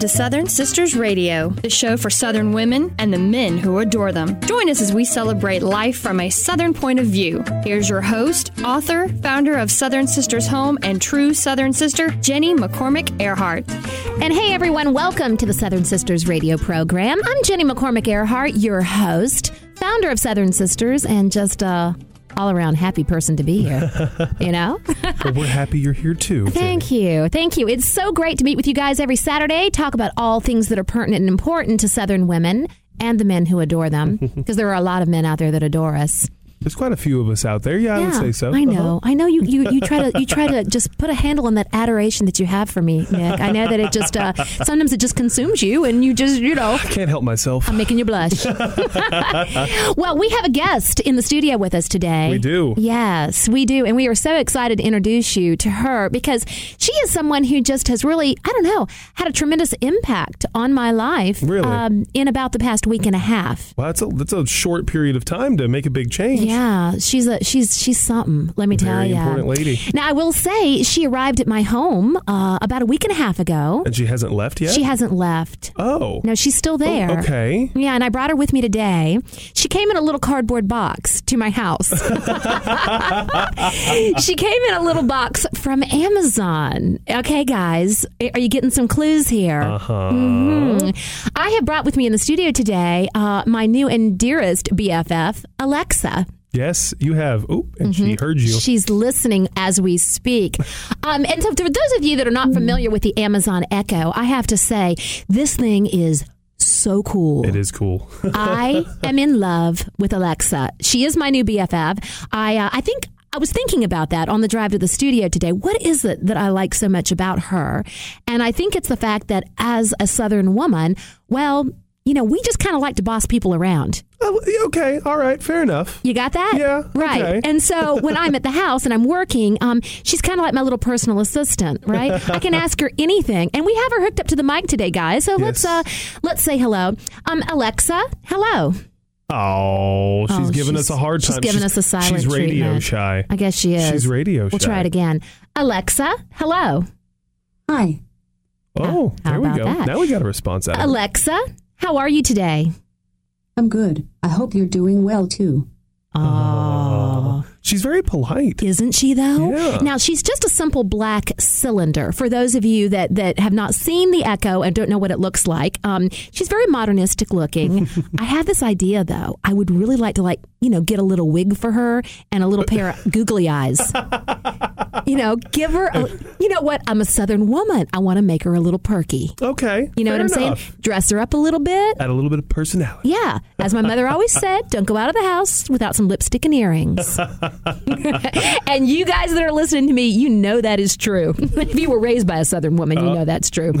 to Southern Sisters Radio, the show for Southern women and the men who adore them. Join us as we celebrate life from a Southern point of view. Here's your host, author, founder of Southern Sisters Home, and true Southern sister, Jenny McCormick Earhart. And hey, everyone, welcome to the Southern Sisters Radio program. I'm Jenny McCormick Earhart, your host, founder of Southern Sisters, and just a all around happy person to be here. you know? well, we're happy you're here too. Thank Jenny. you. Thank you. It's so great to meet with you guys every Saturday, talk about all things that are pertinent and important to Southern women and the men who adore them, because there are a lot of men out there that adore us. There's quite a few of us out there. Yeah, I would say so. I know. Uh-huh. I know you, you, you try to you try to just put a handle on that adoration that you have for me, Nick. I know that it just uh, sometimes it just consumes you, and you just you know. I can't help myself. I'm making you blush. well, we have a guest in the studio with us today. We do. Yes, we do, and we are so excited to introduce you to her because she is someone who just has really I don't know had a tremendous impact on my life. Really. Um, in about the past week and a half. Well, that's a that's a short period of time to make a big change. Yeah, she's a she's she's something. Let me Very tell you, important lady. Now I will say she arrived at my home uh, about a week and a half ago. And she hasn't left yet. She hasn't left. Oh, No, she's still there. Oh, okay. Yeah, and I brought her with me today. She came in a little cardboard box to my house. she came in a little box from Amazon. Okay, guys, are you getting some clues here? Uh huh. Mhm. I have brought with me in the studio today uh, my new and dearest BFF, Alexa. Yes, you have. Oh, and she heard you. She's listening as we speak. Um, and so, for those of you that are not familiar with the Amazon Echo, I have to say this thing is so cool. It is cool. I am in love with Alexa. She is my new BFF. I uh, I think I was thinking about that on the drive to the studio today. What is it that I like so much about her? And I think it's the fact that as a Southern woman, well, you know, we just kind of like to boss people around. Oh, okay, all right, fair enough. You got that? Yeah, Right. okay. And so when I'm at the house and I'm working, um, she's kind of like my little personal assistant, right? I can ask her anything. And we have her hooked up to the mic today, guys. So let's uh let's say hello. Um, Alexa, hello. Oh, she's Oh, giving she's- us a hard time. she's time. giving us a silent She's radio treatment. shy. I guess she is. She's radio shy. We'll try it again. Alexa, hello. Hi, Oh, How there we go. that? Now we got a response out of. Alexa, how are you today? I'm good. I hope you're doing well too. Oh. She's very polite. Isn't she though? Yeah. Now she's just a simple black cylinder. For those of you that that have not seen the Echo and don't know what it looks like, um, she's very modernistic looking. I have this idea though. I would really like to like you know get a little wig for her and a little pair of googly eyes. you know, give her. A, you know what? I'm a Southern woman. I want to make her a little perky. Okay. You know what I'm enough. saying? Dress her up a little bit. Add a little bit of personality. Yeah, as my mother always said, don't go out of the house without some lipstick and earrings. and you guys that are listening to me, you know that is true. if you were raised by a Southern woman, you know that's true.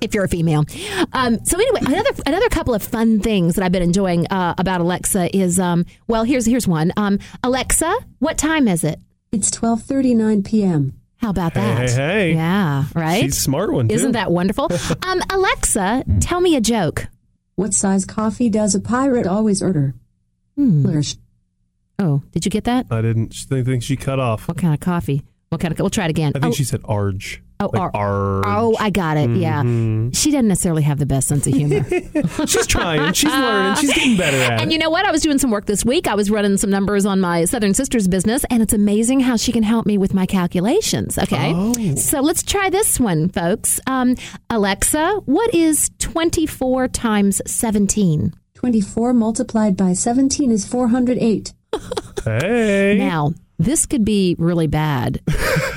if you're a female. Um, so anyway, another another couple of fun things that I've been enjoying uh, about Alexa is um, well, here's here's one. Um, Alexa, what time is it? It's 12:39 p.m. How about Hey, that? hey, hey. Yeah, right. She's a smart one. Too. Isn't that wonderful? um, Alexa, tell me a joke. What size coffee does a pirate always order? Hmm. Lurch. Oh, did you get that? I didn't I think she cut off. What kind of coffee? What kind of? We'll try it again. I think oh, she said arge. Oh, like ar- arge. oh, I got it. Yeah, Mhm. she doesn't necessarily have the best sense of humor. She's trying. She's learning. She's getting better at and it. you know what? I was doing some work this week. I was running some numbers on my Southern Sisters business, and it's amazing how she can help me with my calculations. Okay, Oh. so let's try this one, folks. Um, Alexa, what is twenty-four times seventeen? 24 multiplied by 17 is 408. Hey. Now, this could be really bad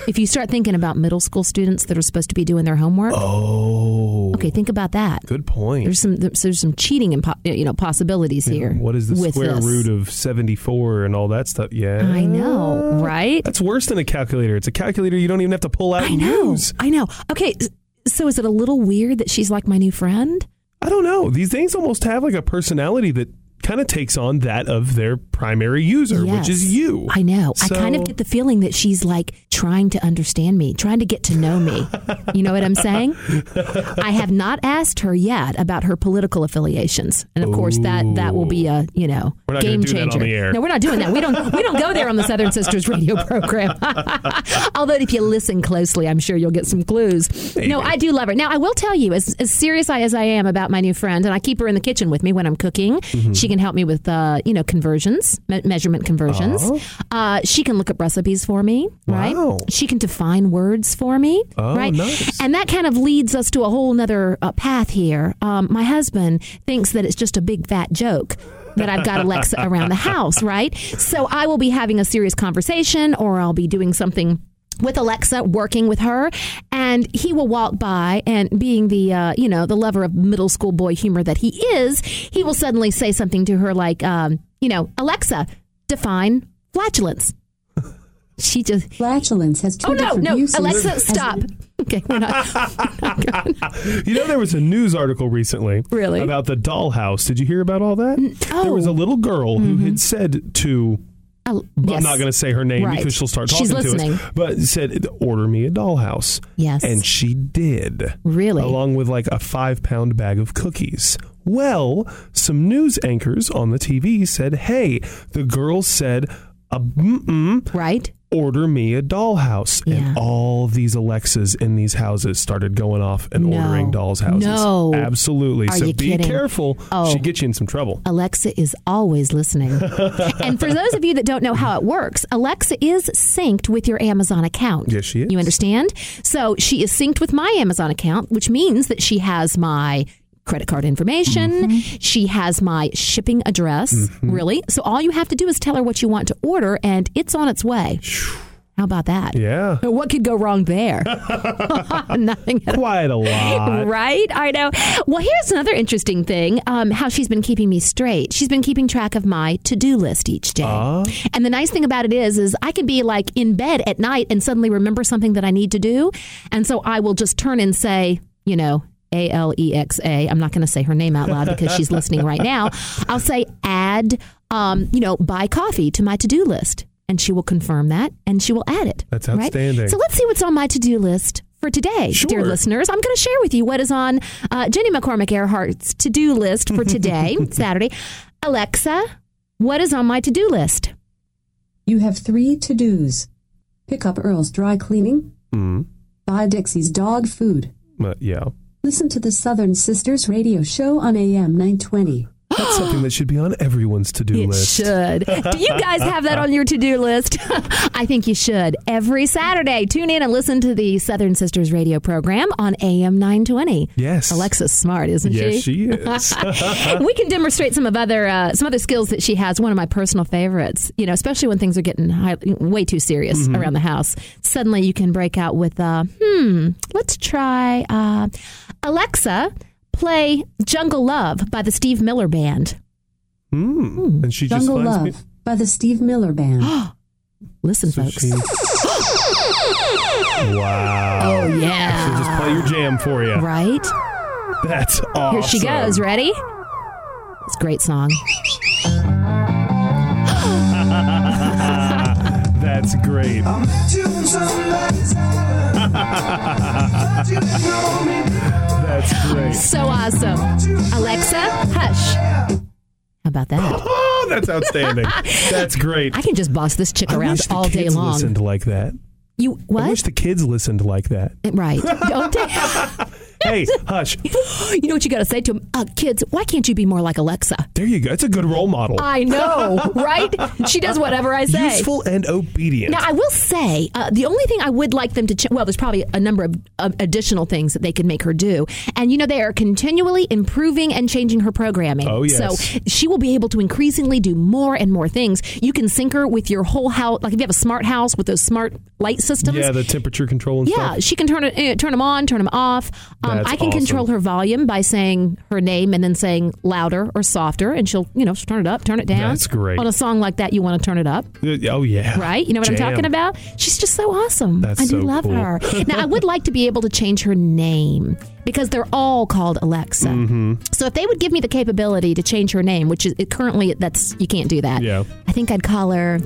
if you start thinking about middle school students that are supposed to be doing their homework. oh. Okay, think about that. Good point. There's some there's some cheating and you know possibilities here. What is the square this. root of 74 and all that stuff? Yeah. I know, right? That's worse than a calculator. It's a calculator you don't even have to pull out I and know. use. I know. Okay, so is it a little weird that she's like my new friend? I don't know. These things almost have like a personality that kind of takes on that of their primary user, which is you. I know. I kind of get the feeling that she's like trying to understand me, trying to get to know me. you know what I'm saying? I have not asked her yet about her political affiliations, and of course that that will be a you know game do that on changer. No, we're not doing that. We don't we don't go there on the Southern Sisters radio program. Although if you listen closely, I'm sure you'll get some clues. No, I do love her. Now I will tell you, as, as serious I- as I am about my new friend, and I keep her in the kitchen with me when I'm cooking. Mm-hmm. She can help me with uh, you know conversions, me- measurement conversions. Uh, she can look up recipes for me, right? Wow. She can define words for me, Oh, right? nice. And that kind of leads us to a whole nother uh, path here. Um, my husband thinks that it's just a big fat joke. That I've got Alexa around the house, right? So I will be having a serious conversation or I'll be doing something with Alexa, working with her, and he will walk by, and being the uh, you know the lover of middle school boy humor that he is, he will suddenly say something to her like, um, you know, Alexa, define flatulence. She just Flatulence has two Oh no, different no, uses. Alexa, stop. Okay, we're not. You know, there was a news article recently Really? about the dollhouse. Did you hear about all that? There was a oh. little girl who had said to Oh, I'm not going to say her name Right. because she'll start talking She's to listening. us. But said, "Order me a dollhouse." Yes. and she did. Really? along with like a five pound bag of cookies. Well, some news anchors on the TV said, "Hey, the girl said." A mm-mm, right? Order me a dollhouse, Yeah. and all these Alexas in these houses started going off and No. ordering dolls' houses. No. absolutely. Are so be kidding? careful. Oh. She gets you in some trouble. Alexa is always listening. and for those of you that don't know how it works, Alexa is synced with your Amazon account. Yes, she is. You understand? So she is synced with my Amazon account, which means that she has my credit card information. Mm-hmm. She has my shipping address, really. So all you have to do is tell her what you want to order and it's on its way. How about that? Yeah, What could go wrong there? Nothing quite a lot. Right? I know. Well, here's another interesting thing um, how she's been keeping me straight. She's been keeping track of my to do list each day. Ah. And the nice thing about it is, is I can be like in bed at night and suddenly remember something that I need to do. And so I will just turn and say, you know, A L E X A. I'm not going to say her name out loud because she's listening right now. I'll say, add, um, you know, buy coffee to my to do list. And she will confirm that and she will add it. That's right? outstanding. So let's see what's on my to do list for today, dear listeners. I'm going to share with you what is on uh, Jenny McCormick Earhart's to do list for today, Saturday. Alexa, what is on my to do list? You have three to-dos. Pick up Earl's dry cleaning. Mm, Buy Dixie's dog food. but yeah, Listen to the Southern Sisters radio show on AM 920. That's something that should be on everyone's to do list. should. Do you guys have that on your to do list? I think you should. Every Saturday, tune in and listen to the Southern Sisters radio program on AM 920. Yes, Alexa's smart, isn't Yes, she? Yes, she is. we can demonstrate some of other uh, some other skills that she has. One of my personal favorites, you know, especially when things are getting high, way too serious Mm-hmm. around the house. Suddenly, you can break out with, uh, "Hmm, let's try uh, Alexa, play Jungle Love by the Steve Miller Band." Mm. And she Jungle finds Love me. by the Steve Miller Band. Listen, So folks. she- wow. Oh yeah. She'll just play your jam for you. right. That's awesome. Here she goes. Ready? It's a great song. That's great. That's great. So awesome. Alexa, hush. How about that? Oh, that's outstanding. That's great. I can just boss this chick I around wish the all day kids long. listened like that. You I what? wish the kids listened like that. right. Don't ta- Hey, hush. you know what you got to say to them? Uh, kids, why can't you be more like Alexa? There you go. It's a good role model. I know, right? She does whatever I say. Useful and obedient. Now, I will say uh, the only thing I would like them to ch- well, there's probably a number of uh, additional things that they could make her do, and you know they are continually improving and changing her programming. Oh, yes. So she will be able to increasingly do more and more things. You can sync her with your whole house, like if you have a smart house with those smart light systems. yeah, the temperature control and Yeah, stuff. she can turn it, uh, turn them on, turn them off. Um, That's I can awesome. control her volume by saying her name and then saying louder or softer, and she'll, you know, she'll turn it up, turn it down. That's great. On a song like that, you want to turn it up, Oh yeah. right? You know what I'm talking about? She's just so awesome. That's I do so love cool. her. now, I would like to be able to change her name because they're all called Alexa. Mm-hmm. So if they would give me the capability to change her name, which is it, currently that's you can't do that. Yeah. I think I'd call her.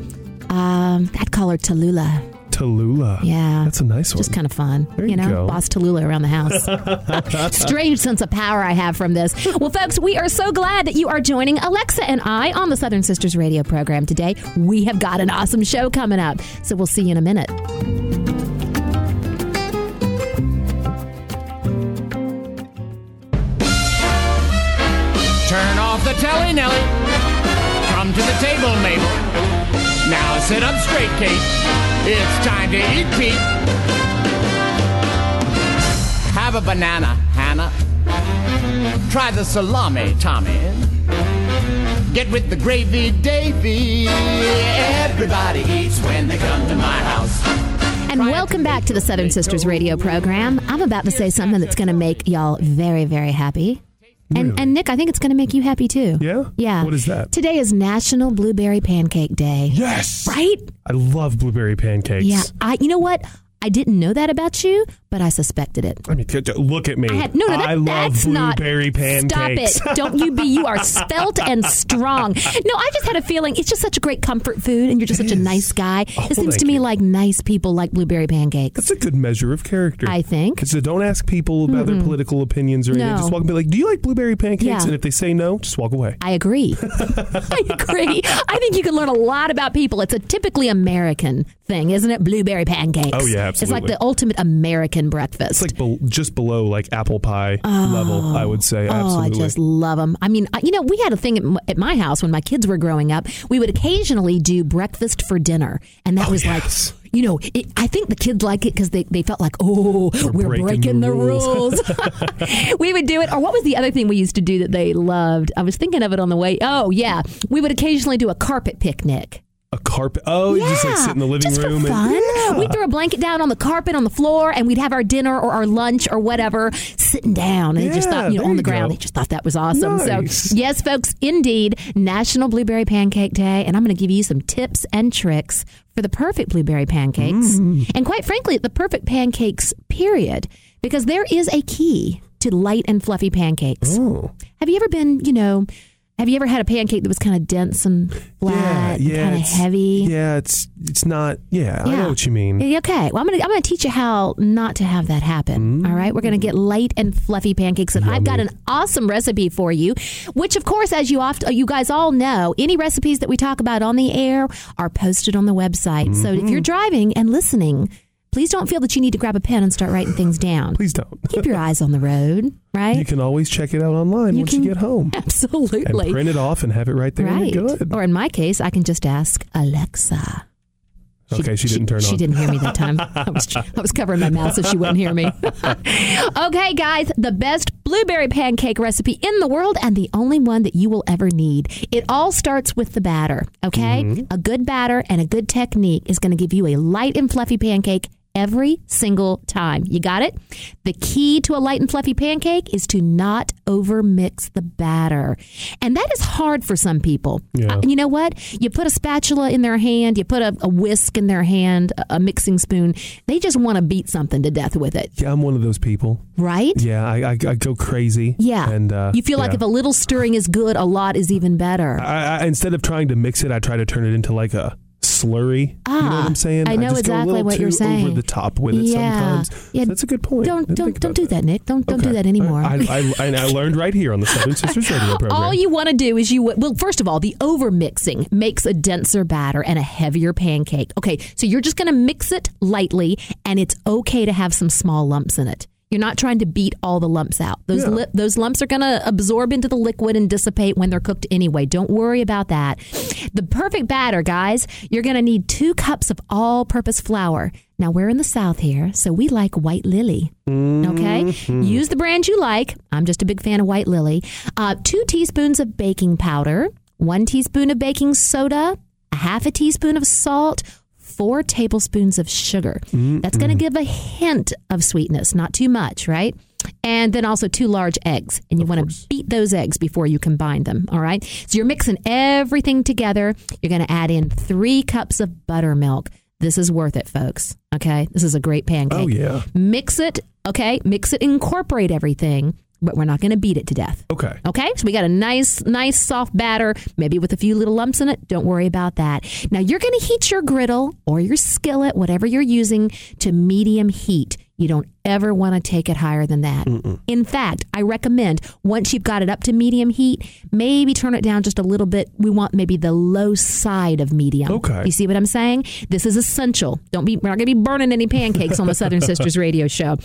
Um, I'd call her Tallulah. Tallulah. Yeah. That's a nice one. Just kind of fun, There you you know, go. boss Tallulah around the house. Strange sense of power I have from this. Well, folks, we are so glad that you are joining Alexa and I on the Southern Sisters radio program today. We have got an awesome show coming up, so we'll see you in a minute. Turn off the telly, Nelly. Come to the table, Mabel. Now sit up straight, Kate. It's time to eat, Pete. Have a banana, Hannah. Try the salami, Tommy. Get with the gravy, Davy. Everybody eats when they come to my house. And welcome back to the Southern Sisters radio program. I'm about to say something that's going to make y'all very, very happy. And, Really? and Nick, I think it's going to make you happy too. Yeah? Yeah. What is that? Today is National Blueberry Pancake Day. yes. Right? I love blueberry pancakes. Yeah. I. You know what? I didn't know that about you, but I suspected it. I mean, look at me. I had, no, no, that, I love blueberry not. pancakes. Stop it! Don't you be? You are spelt and strong. No, I just had a feeling it's just such a great comfort food, and you're just It such a nice guy. Oh, it seems to me you. like nice people like blueberry pancakes. That's a good measure of character. I think. So uh, don't ask people about their political opinions or anything. No. Just walk and be like, "Do you like blueberry pancakes?" Yeah. And if they say no, just walk away. I agree. I agree. I think you can learn a lot about people. It's a typically American thing, isn't it? Blueberry pancakes. Oh, yeah, It's like the ultimate American breakfast. It's like bel just below like apple pie level, oh. I would say. Oh, I Absolutely. just love them. I mean, you know, we had a thing at, m- at my house when my kids were growing up. We would occasionally do breakfast for dinner, and that oh, was Oh, yes. like, you know, it, I think the kids like it because they, they felt like, oh, we're, breaking breaking, the the rules. rules. we would do it. Or what was the other thing we used to do that they loved? I was thinking of it on the way. Oh, yeah, we would occasionally do a carpet picnic. A carpet. Oh, you just like sit in the living just room for and fun. We'd throw a blanket down on the carpet on the floor, and we'd have our dinner or our lunch or whatever sitting down. And they just thought, you know, on the ground. go. They just thought that was awesome. Nice. So, yes, folks, indeed, National Blueberry Pancake Day, and I'm going to give you some tips and tricks for the perfect blueberry pancakes, Mm. and quite frankly, the perfect pancakes. Period, because there is a key to light and fluffy pancakes. Oh. Have you ever been, you know? Have you ever had a pancake that was kind of dense and flat, yeah, yeah, kind of heavy? Yeah, it's it's not. Yeah, I know what you mean. Okay. Well, I'm gonna I'm gonna teach you how not to have that happen. Mm. All right. We're gonna get light and fluffy pancakes, and I've got an awesome recipe for you. Which, of course, as you oft you guys all know, any recipes that we talk about on the air are posted on the website. So if you're mm-hmm. driving and listening, please don't feel that you need to grab a pen and start writing things down. Please don't. Keep your eyes on the road. Right. You can always check it out online You once can- you get home and Absolutely. print it off and have it right there. Right. good. Or in my case, I can just ask Alexa. okay, she, didn't turn She on. She didn't hear me that time. I was, I was covering my mouth so she wouldn't hear me. okay, guys, the best blueberry pancake recipe in the world and the only one that you will ever need. It all starts with the batter, okay? Mm-hmm. A good batter and a good technique is going to give you a light and fluffy pancake every single time. You got it? The key to a light and fluffy pancake is to not overmix the batter. And that is hard for some people. Yeah. Uh, you know what? You put a spatula in their hand, you put a, a whisk in their hand, a, a mixing spoon. They just want to beat something to death with it, Yeah, I'm one of those people. right? Yeah, I, I, I go crazy. Yeah. and uh, you feel like if a little stirring is good, a lot is even better. I, I, instead of trying to mix it, I try to turn it into like a slurry. you know Ah, what I'm saying? I know just go a exactly little what too you're saying. Over the top with it Yeah. sometimes. Yeah. So that's a good point. don't don't don't do that, Nick. Don't don't do that anymore. I, I, I, I learned right here on the Southern Sisters Radio program. All you want to do is you well first of all the over mixing makes a denser batter and a heavier pancake. Okay, so you're just going to mix it lightly and it's okay to have some small lumps in it. You're not trying to beat all the lumps out. Those Yeah. li- those lumps are going to absorb into the liquid and dissipate when they're cooked anyway. Don't worry about that. The perfect batter, guys, you're going to need 2 cups of all-purpose flour. Now, we're in the South here, so we like White Lily. Okay? Use the brand you like. I'm just a big fan of White Lily. Uh, two teaspoons of baking powder, one teaspoon of baking soda, a half a teaspoon of salt, four tablespoons of sugar. Mm, That's going to mm. give a hint of sweetness, not too much, right? and then also two large eggs. And you want to beat those eggs before you combine them. All right. So you're mixing everything together. You're going to add in three cups of buttermilk. This is worth it, folks. Okay. This is a great pancake. Oh, yeah. Mix it. Okay. Mix it, incorporate everything, but we're not going to beat it to death. Okay. Okay, so we got a nice, nice soft batter, maybe with a few little lumps in it. Don't worry about that. Now you're going to heat your griddle or your skillet, whatever you're using, to medium heat. You don't ever want to take it higher than that. In fact, I recommend once you've got it up to medium heat, maybe turn it down just a little bit. We want maybe the low side of medium. Okay. You see what I'm saying? This is essential. Don't be we're not going to be burning any pancakes on the Southern Sisters radio show.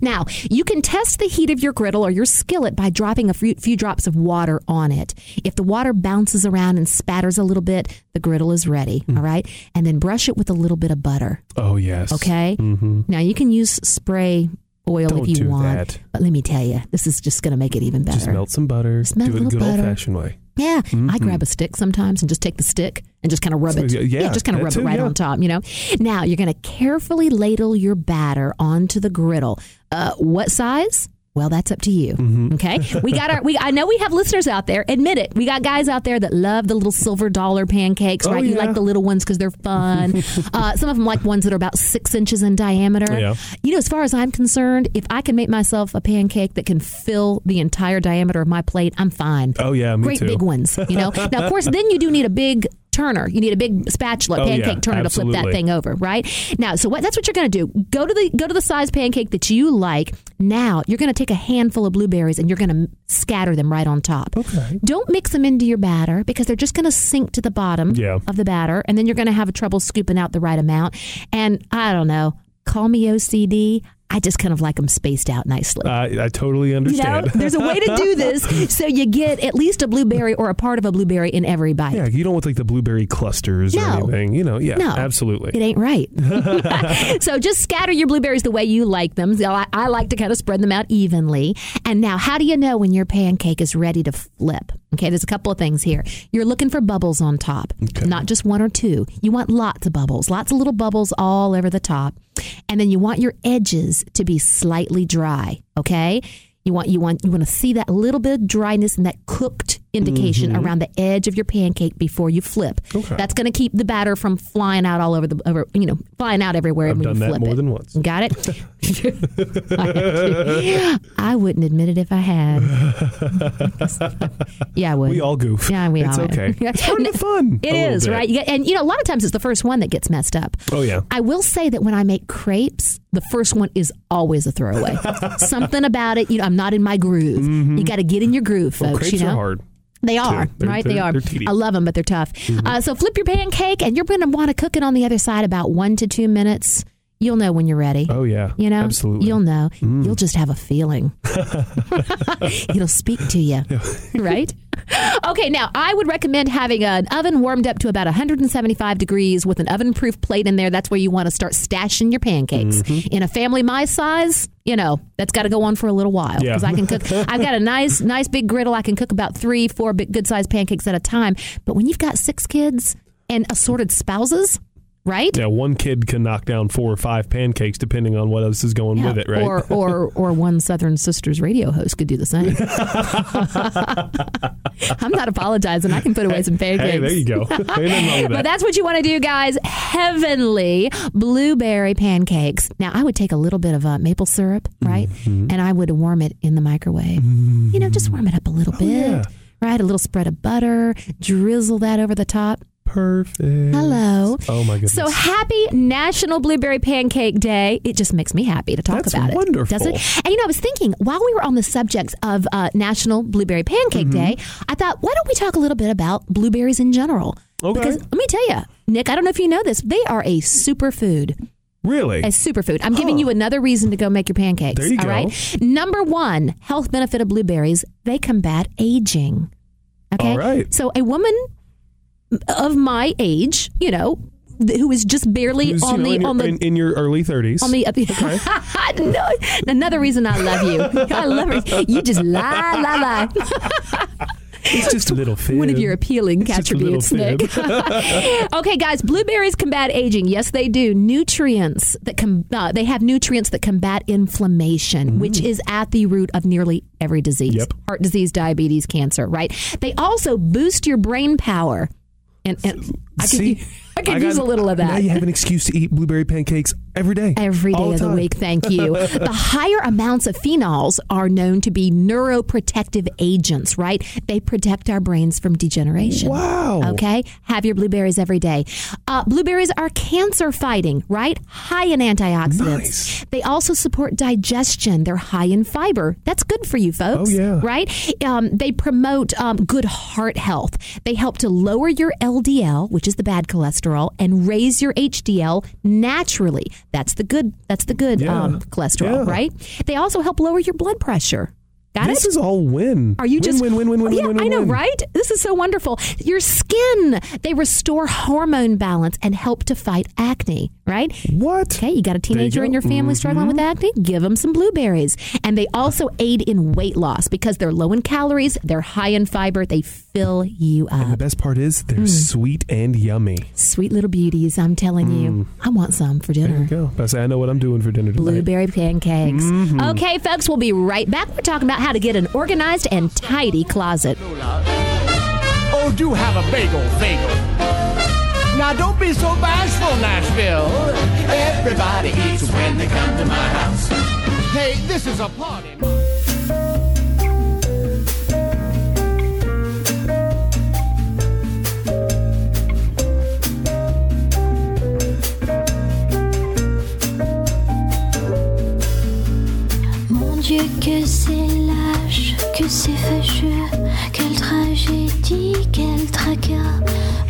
Now, you can test the heat of your griddle or your skillet by dropping a few, drops of water on it. If the water bounces around and spatters a little bit, the griddle is ready. Hmm. All right. And then brush it with a little bit of butter. Oh, yes. Okay. Now, you can use spray oil Don't if you want. that. But let me tell you, this is just going to make it even better. Just melt some butter. Just melt do a it the little good old fashioned way. Yeah, I grab a stick sometimes and just take the stick and just kind of rub So, it. yeah, just kind of rub too, it right yeah. on top. You know. Now you're going to carefully ladle your batter onto the griddle. Uh, what size? Well, that's up to you. Mm-hmm. Okay, we got our. We I know we have listeners out there. Admit it. We got guys out there that love the little silver dollar pancakes, Oh, right? You like the little ones because they're fun. uh, some of them like ones that are about six inches in diameter. Yeah. You know, as far as I'm concerned, if I can make myself a pancake that can fill the entire diameter of my plate, I'm fine Oh, yeah, me great too. big ones. You know. now, of course, then you do need a big turner. You need a big spatula, Oh, yeah, pancake turner to flip that thing over, right? Now, so what? That's what you're going to do. Go to the go to the size pancake that you like. Now, you're going to take a handful of blueberries and you're going to scatter them right on top. Okay. Don't mix them into your batter because they're just going to sink to the bottom Yeah. of the batter, and then you're going to have a trouble scooping out the right amount. And I don't know. Call me OCD. I just kind of like them spaced out nicely. I, I totally You know, understand. there's a way to do this so you get at least a blueberry or a part of a blueberry in every bite. yeah, you don't want like the blueberry clusters or anything. You know, yeah, No. absolutely. It ain't right. so just scatter your blueberries the way you like them. I, I like to kind of spread them out evenly. And now, how do you know when your pancake is ready to flip? Okay, there's a couple of things here. You're looking for bubbles on top, not just one or two. You want lots of bubbles, lots of little bubbles all over the top. And then you want your edges to be slightly dry, okay? You want you want you want to see that little bit of dryness and that cooked indication around the edge of your pancake before you flip. Okay. That's going to keep the batter from flying out all over the over, you know, flying out everywhere I've when done you that flip more it. than once. Got it? I wouldn't admit it if I had. yeah, I would. We all goof. Yeah, we it's all okay. It's part of fun. It is right, You get- and you know, a lot of times it's the first one that gets messed up. Oh yeah. I will say that when I make crepes, the first one is always a throwaway. Something about it, you know, I'm not in my groove. You got to get in your groove, folks. Mm-hmm. Well, crepes you know, are hard. They are They're- right. they they're- they're. Mm-hmm. I love them, but they're tough. Uh, so flip your pancake, and you're going to want to cook it on the other side about one to two minutes. You'll know when you're ready. Oh yeah. You know, absolutely. Mm. You'll know. You'll just have a feeling. It'll speak to you, right? Okay, now I would recommend having an oven warmed up to about 175 degrees with an oven-proof plate in there. That's where you want to start stashing your pancakes. Mm-hmm. In a family my size, you know, that's got to go on for a little while Yeah. because I can cook. I've got a nice, nice big griddle. I can cook about three, four big, good-sized pancakes at a time. But when you've got six kids and assorted spouses, right? Yeah, one kid can knock down four or five pancakes depending on what else is going Yeah, with it, right? Or or or one Southern Sisters radio host could do the same. I'm not apologizing. I can put away some pancakes. hey, there you go. Nothing But that's what you want to do, guys. Heavenly blueberry pancakes. Now, I would take a little bit of uh, maple syrup, right? Mm-hmm. And I would warm it in the microwave. You know, just warm it up a little bit, Oh, yeah. right? A little spread of butter, drizzle that over the top. Perfect. Hello. Oh my goodness. So happy National Blueberry Pancake Day. It just makes me happy to talk That's about it. wonderful. Doesn't it? And you know, I was thinking while we were on the subject of uh, National Blueberry Pancake Mm-hmm. Day, I thought, why don't we talk a little bit about blueberries in general? Okay. Because let me tell you, Nick, I don't know if you know this, they are a superfood. really? A superfood. I'm giving you another reason to go make your pancakes. There you all go. right? Number one, health benefit of blueberries, they combat aging. Okay. All right. So a woman of my age, you know, who is just barely Who's, you on know, the in, your, on the in, in your early 30s. on the no, another reason I love you. I love her. You just lie, lie, lie. It's just a little fib. One of your appealing It's attributes, Nick. okay, guys, blueberries combat aging. Yes, they do. Nutrients that com- uh, they have nutrients that combat inflammation, which is at the root of nearly every disease. Mm. Yep. Heart disease, diabetes, cancer, right? They also boost your brain power. And, and I could, See, I could I use a little of that. Now you have an excuse to eat blueberry pancakes every day. Every day of the time. week, thank you. the higher amounts of phenols are known to be neuroprotective agents, right? They protect our brains from degeneration. Wow. Okay? Have your blueberries every day. Uh, blueberries are cancer fighting, right? High in antioxidants. Nice. They also support digestion. They're high in fiber. That's good for you folks. Oh, yeah. Right? Um, they promote um, good heart health. They help to lower your LDL, which is the bad cholesterol, and raise your HDL naturally. That's the good. That's the good Yeah. um, cholesterol, Yeah. right? They also help lower your blood pressure. Got it? This it? is all win. Are you win, just win, win, win, win, Yeah, win, win, I know, win. right? This is so wonderful. Your skin, they restore hormone balance and help to fight acne, right? What? Okay, you got a teenager in go. your family struggling with acne? Give them some blueberries. And they also aid in weight loss because they're low in calories, they're high in fiber, they fill you And the best part is they're Mm. sweet and yummy. Sweet little beauties, I'm telling you. I want some for Mm. There dinner. you go. I say I know what I'm doing for dinner tonight. Blueberry pancakes. Mm-hmm. Okay, folks, we'll be right back. We're talking about how to get an organized and tidy closet. Oh, do have a bagel, bagel. Now don't be so bashful, Nashville. Everybody eats when they come to my house. Hey, this is a party. Dieu, que c'est lâche, que c'est fâcheux, quelle tragédie, quel tracas.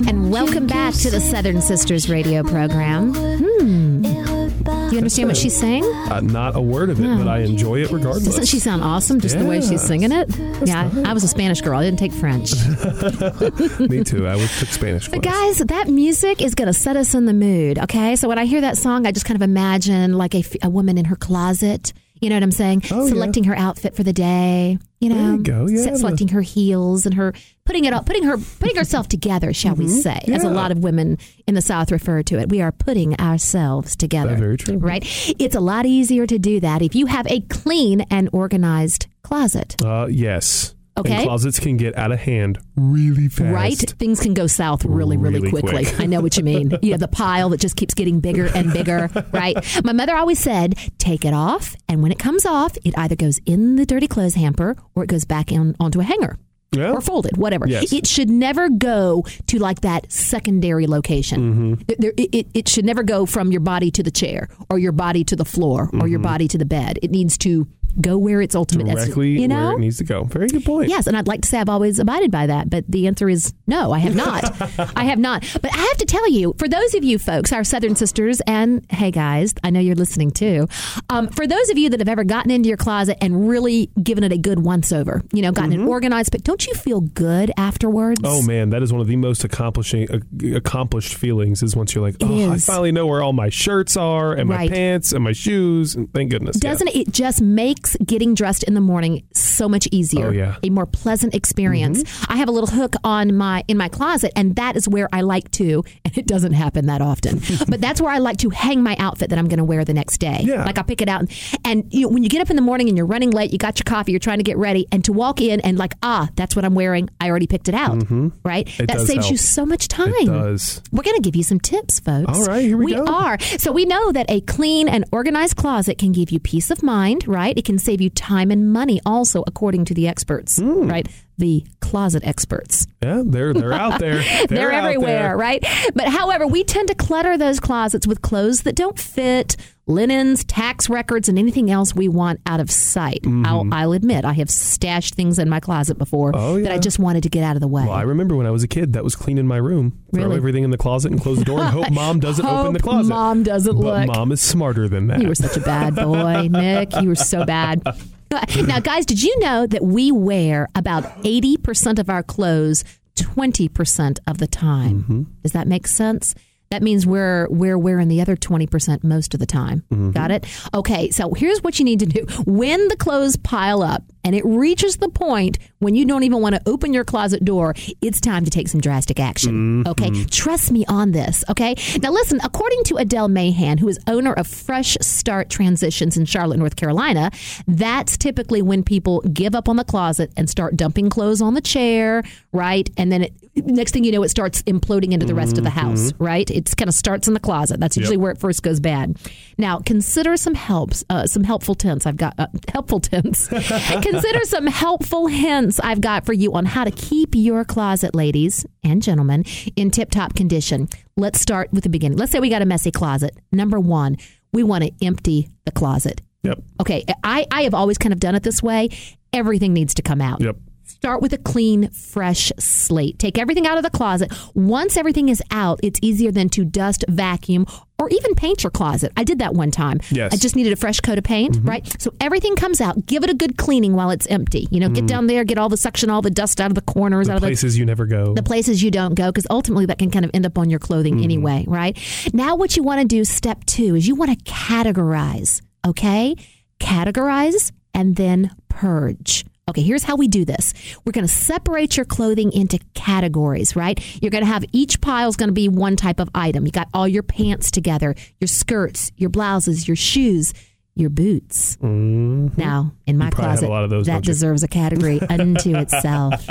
And welcome back to the Southern Sisters radio program. Hmm. Do you understand what she's saying? Uh, not a word of it, but I enjoy it regardless. Doesn't she sound awesome just the way she's singing it? yeah, I was a Spanish girl. I didn't take French. Me too. I was took Spanish. But guys, that music is going to set us in the mood. Okay, so when I hear that song, I just kind of imagine like a woman in her closet. You know what I'm saying? Oh, yeah. Selecting her outfit for the day. You know, There you go, yeah. se- selecting her heels and her putting it up, putting her putting herself together, shall we say? As a Mm-hmm. Lot of women in the South refer to it, we are putting ourselves together. That's very true. Right? It's a lot easier to do that if you have a clean and organized closet. Uh, yes. Okay. And closets can get out of hand really fast. Right? Things can go south really, really, Really quickly. quick. I know what you mean. You have the pile that just keeps getting bigger and bigger, right? My mother always said, take it off, and when it comes off, it either goes in the dirty clothes hamper or it goes back in, onto a hanger. Yeah. Or folded, whatever. Yes. It should never go to like that secondary location. Mm-hmm. There- it, it, it should never go from your body to the chair or your body to the floor or your body to the bed. It needs to go where it's ultimate. Mm-hmm. Directly you know? where it needs to go. Very good point. Yes, and I'd like to say I've always abided by that, but the answer is no, I have not. I have not. But I have to tell you, for those of you folks, our Southern sisters, and hey guys, I know you're listening too. Um, for those of you that have ever gotten into your closet and really given it a good once over, you know, gotten it organized, but don't you feel good afterwards? Mm-hmm. Oh man, that is one of the most accomplishing uh, accomplished feelings. Is once you're like, oh, I finally know where all my shirts are and my Right. pants and my shoes. And thank goodness. Doesn't it? It just makes getting dressed in the morning so much easier. Oh, yeah. Mm-hmm. A more pleasant experience. I have a little hook on my in my closet, and that is where I like to. And it doesn't happen that often, but that's where I like to hang my outfit that I'm going to wear the next day. Yeah. Like I pick it out, and, and you know, when you get up in the morning and you're running late, you got your coffee, you're trying to get ready, and to walk in and like, ah, that's what I'm wearing. I already picked it out. Right. Mm-hmm. It that saves you so much time. It does. We're going to give you some tips, folks. All right, here we go. We are. So we know that a clean and organized closet can give you peace of mind, right? It can save you time and money also, according to the experts, Hmm. right? The closet experts. Yeah, they're they're out there. They're, They're, out everywhere, there. right? But however, we tend to clutter those closets with clothes that don't fit, linens, tax records, and anything else we want out of sight. I'll, I'll admit, I have stashed things in my closet before Mm-hmm. Oh, that I just wanted to get out of the way. Well, I remember when I was a kid, that was cleaning my room. Throw everything in the closet and close the door and hope mom doesn't open the closet. Mom doesn't but look. mom is smarter than that. You were such a bad boy, Nick. You were so bad. Now, guys, did you know that we wear about 80% of our clothes 20% of the time? Mm-hmm. Does that make sense? That means we're we're wearing the other 20% most of the time. Mm-hmm. Got it? Okay, so here's what you need to do. When the clothes pile up and it reaches the point when you don't even want to open your closet door, it's time to take some drastic action. Mm-hmm. Okay. Trust me on this. Okay. Now, listen, according to Adele Mahan, who is owner of Fresh Start Transitions in Charlotte, North Carolina, that's typically when people give up on the closet and start dumping clothes on the chair, right? And then it, next thing you know, it starts imploding into the rest of the house, right? It kind of starts in the closet. That's usually Mm-hmm. Yep. where it first goes bad. Now, consider some helps, uh, some helpful tips. I've got uh, helpful hints. consider some helpful hints I've got for you on how to keep your closet, ladies and gentlemen, in tip-top condition. Let's start with the beginning. Let's say we got a messy closet. Number one, we want to empty the closet. Yep. Okay, I, I have always kind of done it this way. Everything needs to come out. Yep. Start with a clean, fresh slate. Take everything out of the closet. Once everything is out, it's easier than to dust, vacuum, or even paint your closet. I did that one time. Yes. I just needed a fresh coat of paint, mm-hmm. right? So everything comes out. Give it a good cleaning while it's empty. You know, get mm. down there, get all the suction, all the dust out of the corners, out The of the places you never go. the places you don't go because ultimately that can kind of end up on your clothing mm. anyway, right? Now, what you want to do, step two, is you want to categorize, okay? Categorize and then purge. Okay, here's how we do this. We're going to separate your clothing into categories, right? You're going to have each pile is going to be one type of item. You got all your pants together, your skirts, your blouses, your shoes, your boots. Now, in my Mm-hmm. closet, a lot of those, that deserves a category unto itself.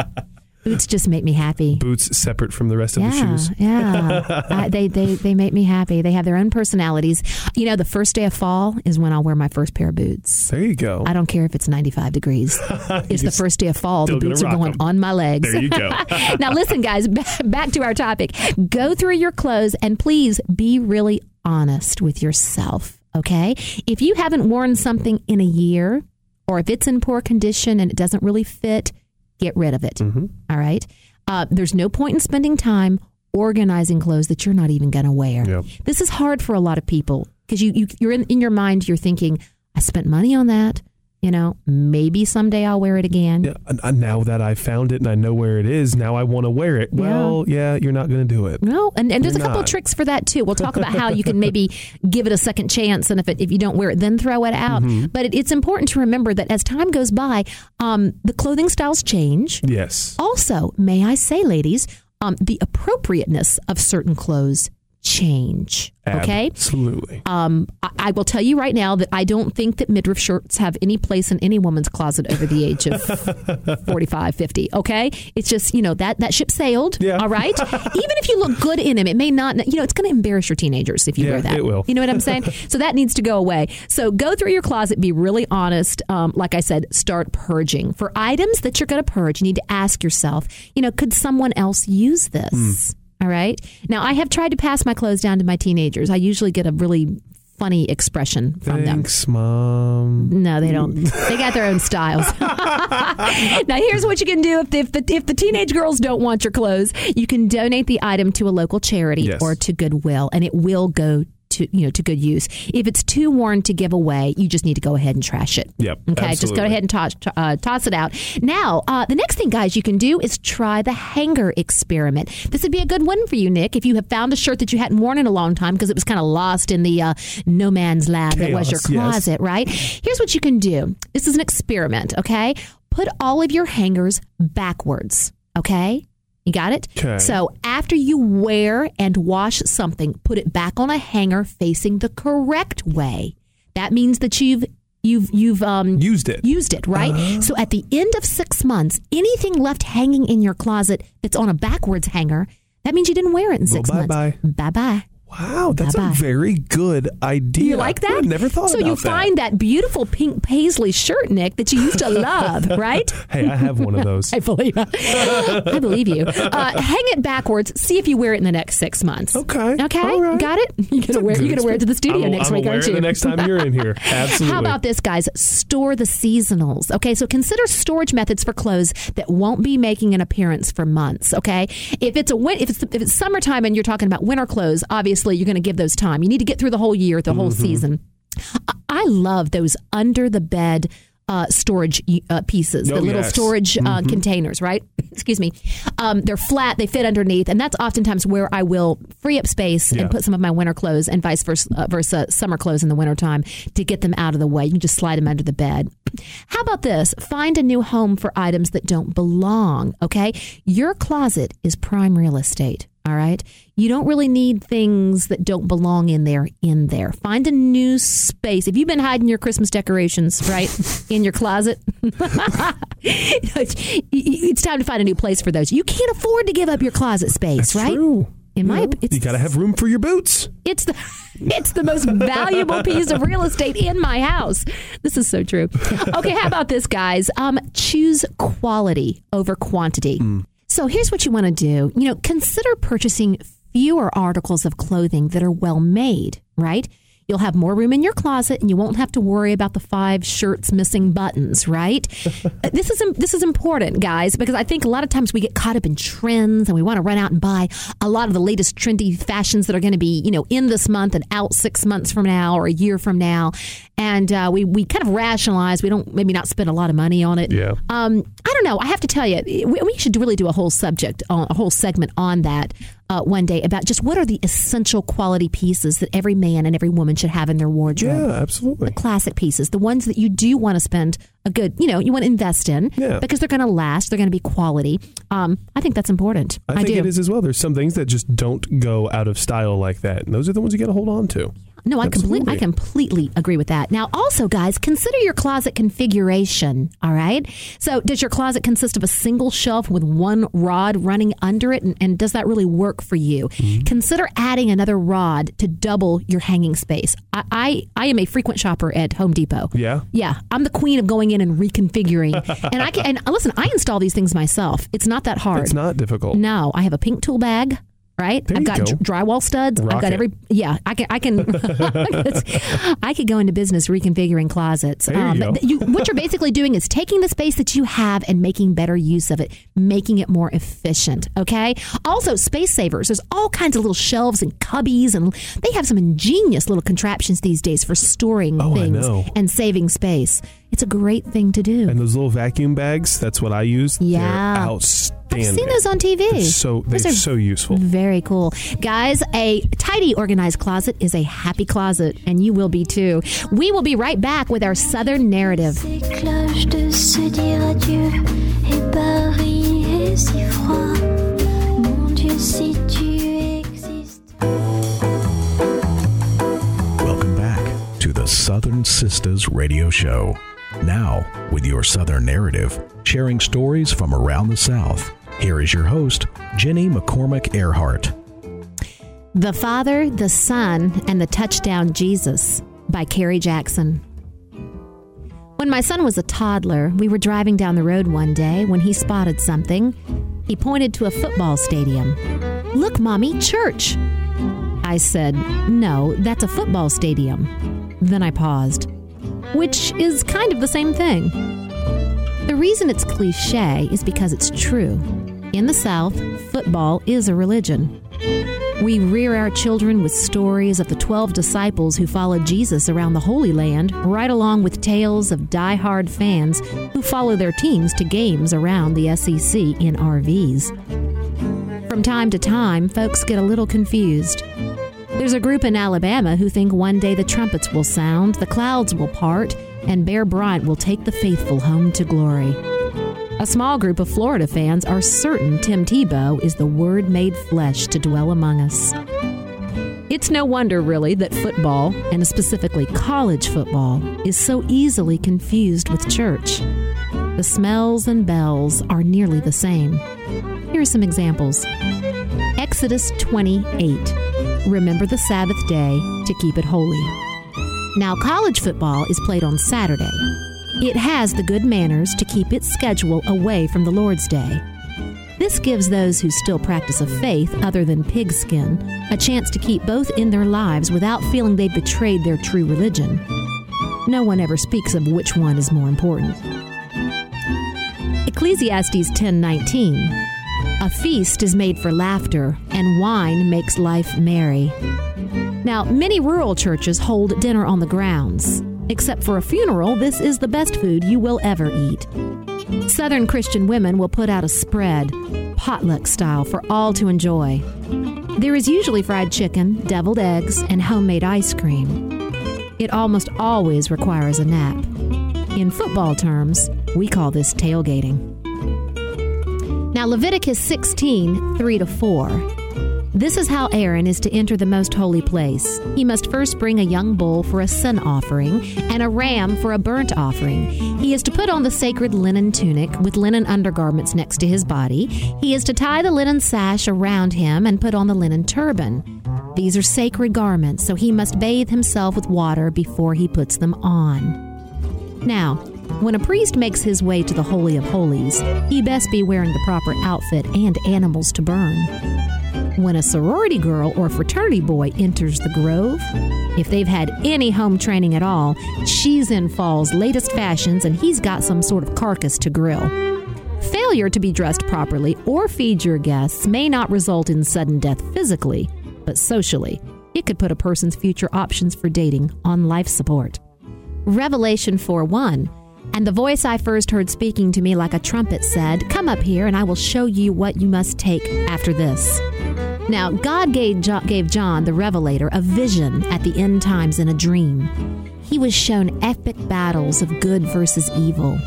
Boots just make me happy. Boots separate from the rest of the shoes. yeah. I, they they they make me happy. They have their own personalities. You know, the first day of fall is when I'll wear my first pair of boots. There you go. I don't care if it's 95 degrees. It's the first day of fall. The boots are going going 'em. on my legs. There you go. now, listen, guys, back to our topic. Go through your clothes and please be really honest with yourself. Okay. If you haven't worn something in a year, or if it's in poor condition and it doesn't really fit, get rid of it. Mm-hmm. All right. Uh, there's no point in spending time organizing clothes that you're not even going to wear. Yep. This is hard for a lot of people because you, you you're in, in your mind you're thinking I spent money on that. You know, maybe someday I'll wear it again. Yeah, now that I found it and I know where it is, now I want to wear it. Well, yeah, you're not going to do it. No, and, and there's a couple of tricks for that too. We'll talk about how you can maybe give it a second chance, and if it, if you don't wear it, then throw it out. Mm-hmm. But it, it's important to remember that as time goes by, um, the clothing styles change. Yes. Also, may I say, ladies, um, the appropriateness of certain clothes change. Okay. Absolutely. Um, I, I will tell you right now that I don't think that midriff shirts have any place in any woman's closet over the age of 45, 50. Okay. It's just, you know, that, that ship sailed. Yeah. All right. Even if you look good in them, it may not, you know, it's going to embarrass your teenagers if you Yeah, wear that. it will. You know what I'm saying? so that needs to go away. So go through your closet, be really honest. Um, like I said, start purging. For items that you're going to purge, you need to ask yourself, you know, could someone else use this? Hmm. All right. Now, I have tried to pass my clothes down to my teenagers. I usually get a really funny expression from them. Thanks, Mom. No, they don't. They got their own styles. now, here's what you can do if the, if the if the teenage girls don't want your clothes, you can donate the item to a local charity Yes. or to Goodwill, and it will go to you know to good use. If it's too worn to give away, you just need to go ahead and trash it. Yep, Okay, just go ahead and toss uh, toss it out. Now, uh, the next thing, guys, you can do is try the hanger experiment. This would be a good one for you, Nick, if you have found a shirt that you hadn't worn in a long time because it was kind of lost in the uh, no man's land that was your Chaos, yes. closet, right? Here's what you can do. This is an experiment, okay? Put all of your hangers backwards, okay? You got it? Okay. So after you wear and wash something, put it back on a hanger facing the correct way. That means that you've you've you've um Used it. used it, right? So at the end of 6 months, anything left hanging in your closet that's on a backwards hanger, that means you didn't wear it in 6 months. bye-bye. Bye-bye. Wow, that's Bye-bye. a very good idea. You like that? I never thought so you find that beautiful pink paisley shirt, Nick, that you used to love, right? Hey, I have one of those. I believe I believe you. Uh, hang it backwards. See if you wear it in the next six months. Okay. Okay. Right. Got it. You're gonna wear. You're gonna wear it to the studio I'm, next I'm week, aren't it you? the next time you're in here. Absolutely. How about this, guys? Store the seasonals. Okay, so consider storage methods for clothes that won't be making an appearance for months. Okay, if it's a win- if it's if it's summertime and you're talking about winter clothes, obviously you're going to give those time. You need to get through the whole year, the whole Mm-hmm. season. I, love those under the bed. Uh, storage uh, pieces, Oh, the little yes. storage uh, containers, right? Excuse me. Um, they're flat, they fit underneath, and that's oftentimes where I will free up space Yeah. and put some of my winter clothes and vice versa, uh, versa summer clothes in the wintertime to get them out of the way. You can just slide them under the bed. How about this? Find a new home for items that don't belong, okay? Your closet is prime real estate. All right. You don't really need things that don't belong in there in there. Find a new space. If you've been hiding your Christmas decorations, right, in your closet, it's time to find a new place for those. You can't afford to give up your closet space, That's right? true. In my it's you got to have room for your boots. it's the it's the most valuable piece of real estate in my house. This is so true. Okay, how about this, guys? Um, choose quality over quantity. So here's what you want to do. You know, consider purchasing fewer articles of clothing that are well made. Right. You'll have more room in your closet, and you won't have to worry about the five shirts missing buttons. Right? Uh, this is this is important, guys, because I think a lot of times we get caught up in trends, and we want to run out and buy a lot of the latest trendy fashions that are going to be, you know, in this month and out six months from now or a year from now, and uh, we we kind of rationalize we don't maybe not spend a lot of money on it. Yeah. Um, I don't know. I have to tell you, we, we should really do a whole subject, on, a whole segment on that uh, one day about just what are the essential quality pieces that every man and every woman should have in their wardrobe. Yeah, absolutely. The Classic pieces, the ones that you do want to spend a good, you know, you want to invest in Yeah. because they're going to last, they're going to be quality. Um, I think that's important. I think do. it is as well. There's some things that just don't go out of style like that. And those are the ones you got to hold on to. No, I completely, I completely agree with that. Now, also, guys, consider your closet configuration. All right. So, does your closet consist of a single shelf with one rod running under it, and, and does that really work for you? Mm-hmm. Consider adding another rod to double your hanging space. I, I, I am a frequent shopper at Home Depot. Yeah. Yeah, I'm the queen of going in and reconfiguring. and I can, and listen, I install these things myself. It's not that hard. It's not difficult. No, I have a pink tool bag. Right, There I've got go. drywall studs. I've got it. every. Yeah, I can. I can. I could go into business reconfiguring closets. There you um, but what you're basically doing is taking the space that you have and making better use of it, making it more efficient. Okay. Also, space savers. There's all kinds of little shelves and cubbies, and they have some ingenious little contraptions these days for storing Oh, things and saving space. It's a great thing to do. And those little vacuum bags, that's what I use. Yeah. They're outstanding. I've seen those on TV. They're so they're Those are so useful. Very cool. Guys, a tidy, organized closet is a happy closet, and you will be too. We will be right back with our Southern narrative. Ces cloches de se dire adieu Et Paris est si froid Mon Dieu si tu existes Welcome back to the Southern Sisters Radio Show. Now, with your Southern narrative, sharing stories from around the South. Here is your host, Jenny McCormick Earhart. The Father, the Son, and the Touchdown Jesus by Carrie Jackson. When my son was a toddler, we were driving down the road one day when he spotted something. He pointed to a football stadium. Look, Mommy, church. I said, No, that's a football stadium. Then I paused, which is kind of the same thing. The reason it's cliche is because it's true. In the South, football is a religion. We rear our children with stories of the 12 disciples who followed Jesus around the Holy Land, right along with tales of die-hard fans who follow their teams to games around the SEC in RVs. From time to time, folks get a little confused. There's a group in Alabama who think one day the trumpets will sound, the clouds will part, and Bear Bryant will take the faithful home to glory. A small group of Florida fans are certain Tim Tebow is the Word made flesh to dwell among us. It's no wonder, really, that football, and specifically college football, is so easily confused with church. The smells and bells are nearly the same. Here are some examples Exodus 28 Remember the Sabbath day to keep it holy. Now, college football is played on Saturday. It has the good manners to keep its schedule away from the Lord's Day. This gives those who still practice a faith other than pigskin a chance to keep both in their lives without feeling they betrayed their true religion. No one ever speaks of which one is more important. Ecclesiastes 10:19 A feast is made for laughter and wine makes life merry. Now, many rural churches hold dinner on the grounds. Except for a funeral, this is the best food you will ever eat. Southern Christian women will put out a spread, potluck style, for all to enjoy. There is usually fried chicken, deviled eggs, and homemade ice cream. It almost always requires a nap. In football terms, we call this tailgating. Now, Leviticus 16, 3 to 4. This is how Aaron is to enter the most holy place. He must first bring a young bull for a sin offering and a ram for a burnt offering. He is to put on the sacred linen tunic with linen undergarments next to his body. He is to tie the linen sash around him and put on the linen turban. These are sacred garments, so he must bathe himself with water before he puts them on. Now, when a priest makes his way to the Holy of Holies, he best be wearing the proper outfit and animals to burn. When a sorority girl or fraternity boy enters the grove, if they've had any home training at all, she's in fall's latest fashions and he's got some sort of carcass to grill. Failure to be dressed properly or feed your guests may not result in sudden death physically, but socially. It could put a person's future options for dating on life support. Revelation 4 1 and the voice I first heard speaking to me like a trumpet said, Come up here, and I will show you what you must take after this. Now, God gave John, gave John the Revelator a vision at the end times in a dream. He was shown epic battles of good versus evil.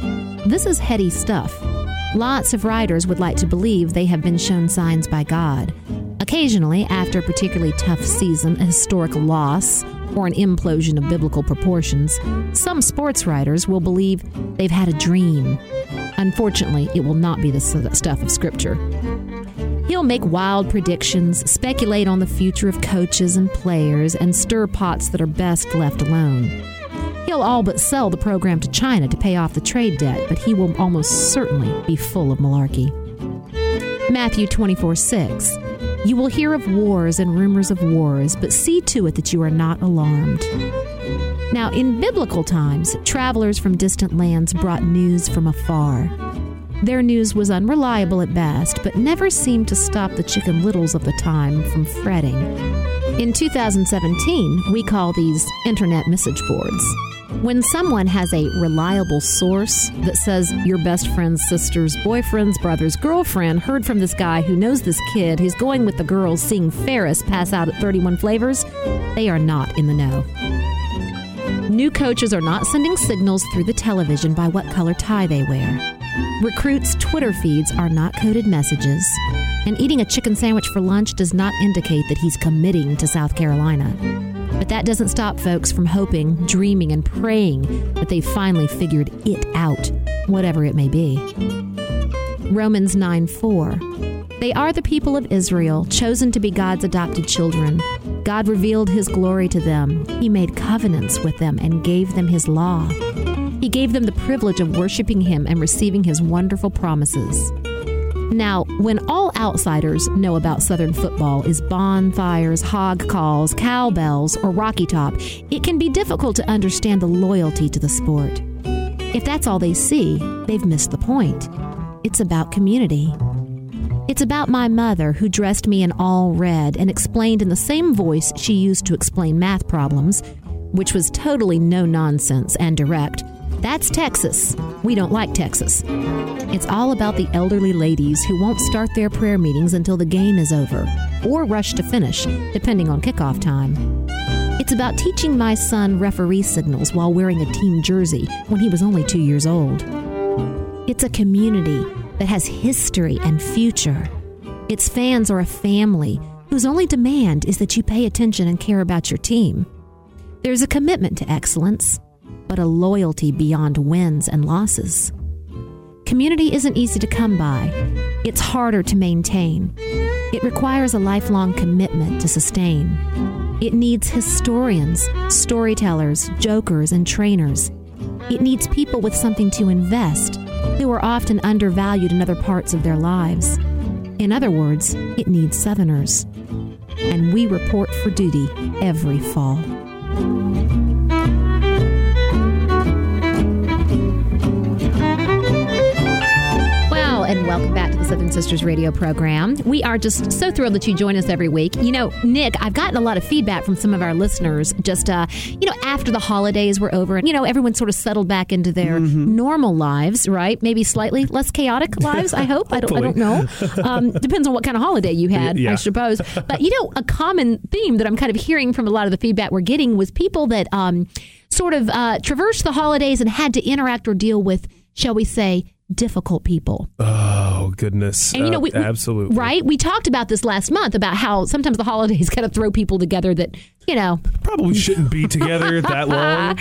This is heady stuff. Lots of writers would like to believe they have been shown signs by God. Occasionally, after a particularly tough season, a historic loss, or an implosion of biblical proportions, some sports writers will believe they've had a dream. Unfortunately, it will not be the stuff of Scripture. He'll make wild predictions, speculate on the future of coaches and players, and stir pots that are best left alone. He'll all but sell the program to China to pay off the trade debt, but he will almost certainly be full of malarkey. Matthew 24 6. You will hear of wars and rumors of wars, but see to it that you are not alarmed. Now, in biblical times, travelers from distant lands brought news from afar. Their news was unreliable at best, but never seemed to stop the chicken littles of the time from fretting. In 2017, we call these internet message boards. When someone has a reliable source that says your best friend's sister's boyfriend's brother's girlfriend heard from this guy who knows this kid who's going with the girls seeing Ferris pass out at 31 flavors, they are not in the know. New coaches are not sending signals through the television by what color tie they wear. Recruits' Twitter feeds are not coded messages, and eating a chicken sandwich for lunch does not indicate that he's committing to South Carolina. But that doesn't stop folks from hoping, dreaming, and praying that they've finally figured it out, whatever it may be. Romans 9 4. They are the people of Israel, chosen to be God's adopted children. God revealed his glory to them. He made covenants with them and gave them his law. He gave them the privilege of worshiping him and receiving his wonderful promises. Now, when all outsiders know about Southern football is bonfires, hog calls, cowbells, or Rocky Top, it can be difficult to understand the loyalty to the sport. If that's all they see, they've missed the point. It's about community. It's about my mother who dressed me in all red and explained in the same voice she used to explain math problems, which was totally no nonsense and direct. That's Texas. We don't like Texas. It's all about the elderly ladies who won't start their prayer meetings until the game is over, or rush to finish, depending on kickoff time. It's about teaching my son referee signals while wearing a team jersey when he was only two years old. It's a community that has history and future. Its fans are a family whose only demand is that you pay attention and care about your team. There's a commitment to excellence but a loyalty beyond wins and losses. Community isn't easy to come by, it's harder to maintain. It requires a lifelong commitment to sustain. It needs historians, storytellers, jokers, and trainers. It needs people with something to invest who are often undervalued in other parts of their lives. In other words, it needs Southerners. And we report for duty every fall. Welcome back to the Southern Sisters radio program. We are just so thrilled that you join us every week. You know, Nick, I've gotten a lot of feedback from some of our listeners just, uh, you know, after the holidays were over and, you know, everyone sort of settled back into their mm-hmm. normal lives, right? Maybe slightly less chaotic lives, I hope. I, don't, I don't know. Um, depends on what kind of holiday you had, yeah. I suppose. But, you know, a common theme that I'm kind of hearing from a lot of the feedback we're getting was people that, um, sort of uh, traversed the holidays and had to interact or deal with, shall we say, difficult people. Oh goodness! And you know, Uh, we, we- absolutely right. We talked about this last month about how sometimes the holidays kind of throw people together that you know, Probably shouldn't be together that long.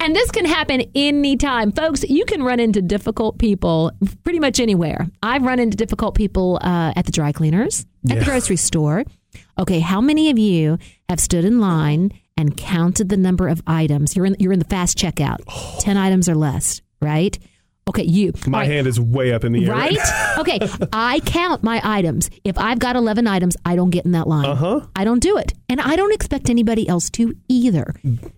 and this can happen anytime, folks. You can run into difficult people pretty much anywhere. I've run into difficult people uh, at the dry cleaners, at the grocery store. Okay, how many of you have stood in line and counted the number of items? You're in you're in the fast checkout, ten items or less, right? Okay, you. My right. hand is way up in the air. Right? okay. I count my items. If I've got 11 items, I don't get in that line. Uh-huh. I don't do it. And I don't expect anybody else to either.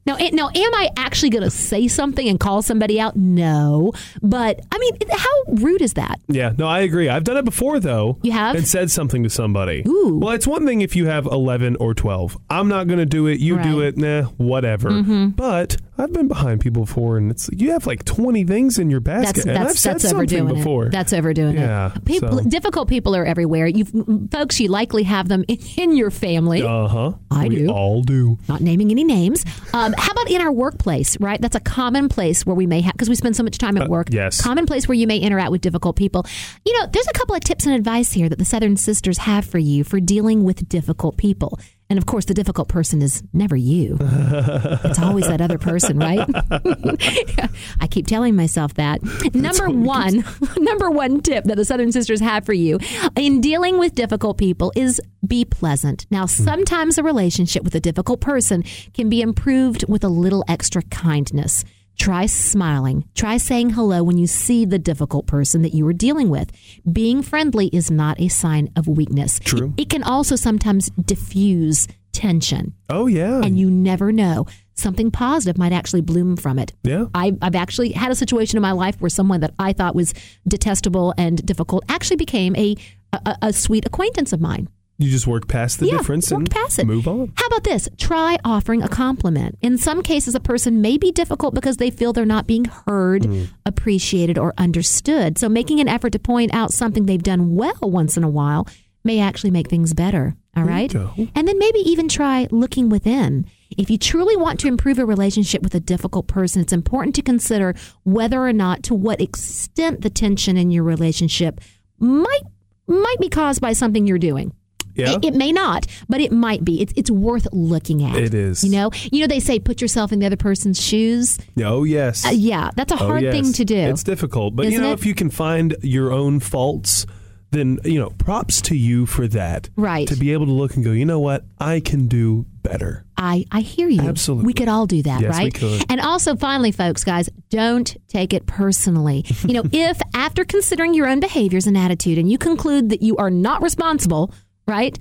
Now, now am I actually going to say something and call somebody out? No. But, I mean, how rude is that? Yeah, no, I agree. I've done it before though. You have? And said something to somebody. Ooh. Well, it's one thing if you have 11 or 12. I'm not going to do it. You do Right. Mm-hmm. it. Nah, whatever. But I've been behind people before and it's you have like 20 things in your basket. That's and that's overdoing before. it. That's overdoing Yeah, it. People, so- difficult people are everywhere. You folks, you likely have them in, in your family. uh-huh. I we do. all do. not naming any names. Um, how about in our workplace, right? That's a common place where we may have, because we spend so much time at work. Uh, yes. Common place where you may interact with difficult people. You know, there's a couple of tips and advice here that the Southern Sisters have for you for dealing with difficult people. And of course, the difficult person is never you. it's always that other person, right? I keep telling myself that. Number one, number one tip that the Southern Sisters have for you in dealing with difficult people is be pleasant. Now, sometimes a relationship with a difficult person can be improved with a little extra kindness. Try smiling. Try saying hello when you see the difficult person that you are dealing with. Being friendly is not a sign of weakness. True. It, can also sometimes diffuse tension, Oh yeah. and you never know. Something positive might actually bloom from it. yeah. I, I've actually had a situation in my life where someone that I thought was detestable and difficult actually became a, a, a sweet acquaintance of mine. You just work past the yeah, difference and worked past it. move on. How about this? Try offering a compliment. In some cases, a person may be difficult because they feel they're not being heard, Mm. appreciated, or understood. So, making an effort to point out something they've done well once in a while may actually make things better. All right? And then maybe even try looking within. If you truly want to improve a relationship with a difficult person, it's important to consider whether or not to what extent the tension in your relationship might might be caused by something you're doing. Yeah. It, it may not, but it might be. It's, it's worth looking at. It is. You know, you know they say put yourself in the other person's shoes. oh yes. Uh, yeah, that's a Oh, hard yes. thing to do. It's difficult, but you Isn't know, it? if you can find your own faults, then you know, props to you for that. Right. To be able to look and go, you know what, I can do better. I, I hear you. Absolutely. We could all do that, Yes, we right? could. And also, finally, folks, guys, don't take it personally. You know, if after considering your own behaviors and attitude and you conclude that you are not responsible, right?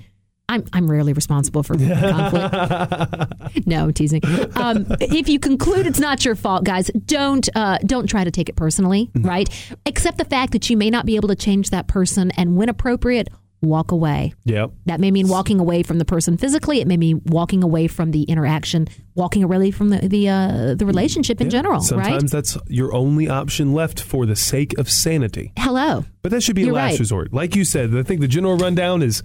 I'm, I'm rarely responsible for conflict. no, I'm teasing. Um, if you conclude it's not your fault, guys, don't uh, don't try to take it personally, Mm-hmm. right? Accept the fact that you may not be able to change that person, and when appropriate, walk away. Yep. That may mean walking away from the person physically. It may mean walking away from the interaction, walking away from the the uh, the relationship in general. Sometimes right? that's your only option left for the sake of sanity. Hello. But that should be You're a last right. resort. Like you said, I think the general rundown is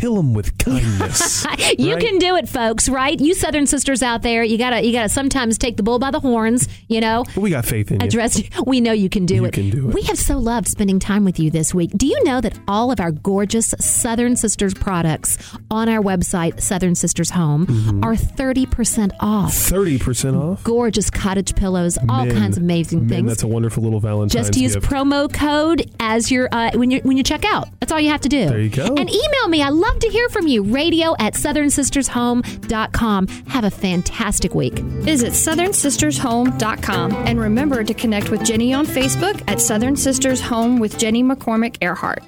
kill them with kindness. You Right? can do it, folks. Right? You Southern sisters out there, you gotta you gotta sometimes take the bull by the horns. You know. we got faith in you. We know you can do You it. can do it. We have so loved spending time with you this week. Do you know that all of our gorgeous Southern Sisters products on our website, Southern Sisters Home, Mm-hmm. are thirty percent off? 30% off. Gorgeous cottage pillows, all Man, kinds of amazing man, things. that's a wonderful little Valentine's just use gift. promo code as your uh, when you when you check out. That's all you have to do. There you go. And email me. I love to hear from you. Radio at southernsistershome.com. Have a fantastic week. Visit SouthernSistersHome.com and remember to connect with Jenny on Facebook at Southern Sisters Home with Jenny McCormick Earhart.